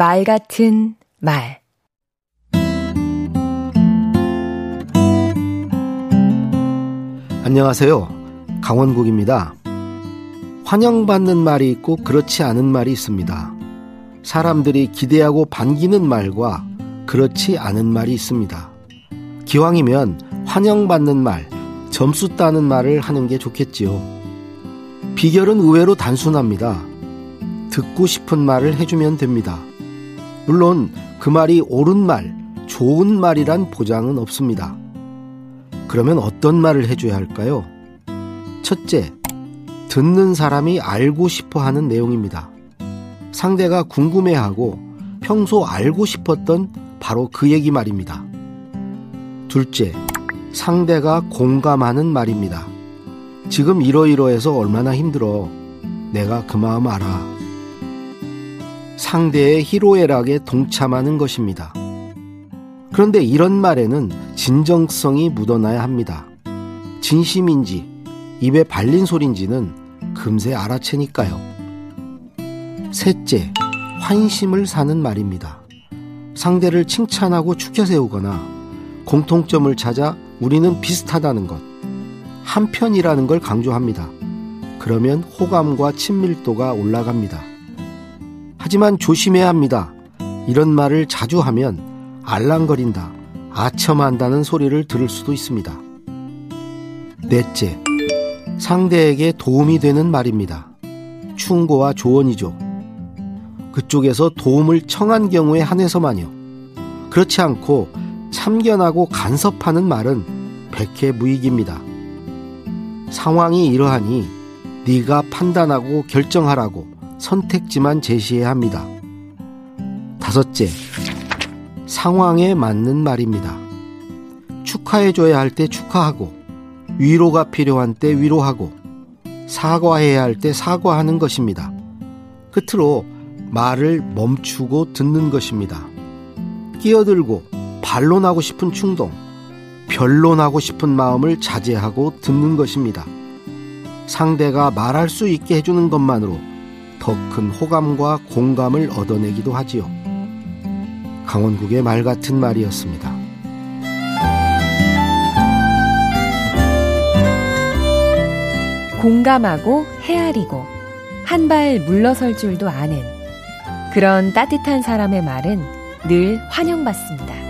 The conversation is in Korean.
말 같은 말 안녕하세요. 강원국입니다. 환영받는 말이 있고 그렇지 않은 말이 있습니다. 사람들이 기대하고 반기는 말과 그렇지 않은 말이 있습니다. 기왕이면 환영받는 말, 점수 따는 말을 하는 게 좋겠지요. 비결은 의외로 단순합니다. 듣고 싶은 말을 해주면 됩니다. 물론 그 말이 옳은 말, 좋은 말이란 보장은 없습니다. 그러면 어떤 말을 해줘야 할까요? 첫째, 듣는 사람이 알고 싶어 하는 내용입니다. 상대가 궁금해하고 평소 알고 싶었던 바로 그 얘기 말입니다. 둘째, 상대가 공감하는 말입니다. 지금 이러이러해서 얼마나 힘들어. 내가 그 마음 알아. 상대의 희로애락에 동참하는 것입니다. 그런데 이런 말에는 진정성이 묻어나야 합니다. 진심인지 입에 발린 소린지는 금세 알아채니까요. 셋째, 환심을 사는 말입니다. 상대를 칭찬하고 축혀 세우거나 공통점을 찾아 우리는 비슷하다는 것, 한편이라는 걸 강조합니다. 그러면 호감과 친밀도가 올라갑니다. 하지만 조심해야 합니다. 이런 말을 자주 하면 알랑거린다, 아첨한다는 소리를 들을 수도 있습니다. 넷째, 상대에게 도움이 되는 말입니다. 충고와 조언이죠. 그쪽에서 도움을 청한 경우에 한해서만요. 그렇지 않고 참견하고 간섭하는 말은 백해무익입니다. 상황이 이러하니 네가 판단하고 결정하라고 선택지만 제시해야 합니다. 다섯째, 상황에 맞는 말입니다. 축하해줘야 할 때 축하하고, 위로가 필요한 때 위로하고, 사과해야 할 때 사과하는 것입니다. 끝으로 말을 멈추고 듣는 것입니다. 끼어들고 반론하고 싶은 충동, 변론하고 싶은 마음을 자제하고 듣는 것입니다. 상대가 말할 수 있게 해주는 것만으로 더 큰 호감과 공감을 얻어내기도 하지요. 강원국의 말 같은 말이었습니다. 공감하고 헤아리고 한 발 물러설 줄도 아는 그런 따뜻한 사람의 말은 늘 환영받습니다.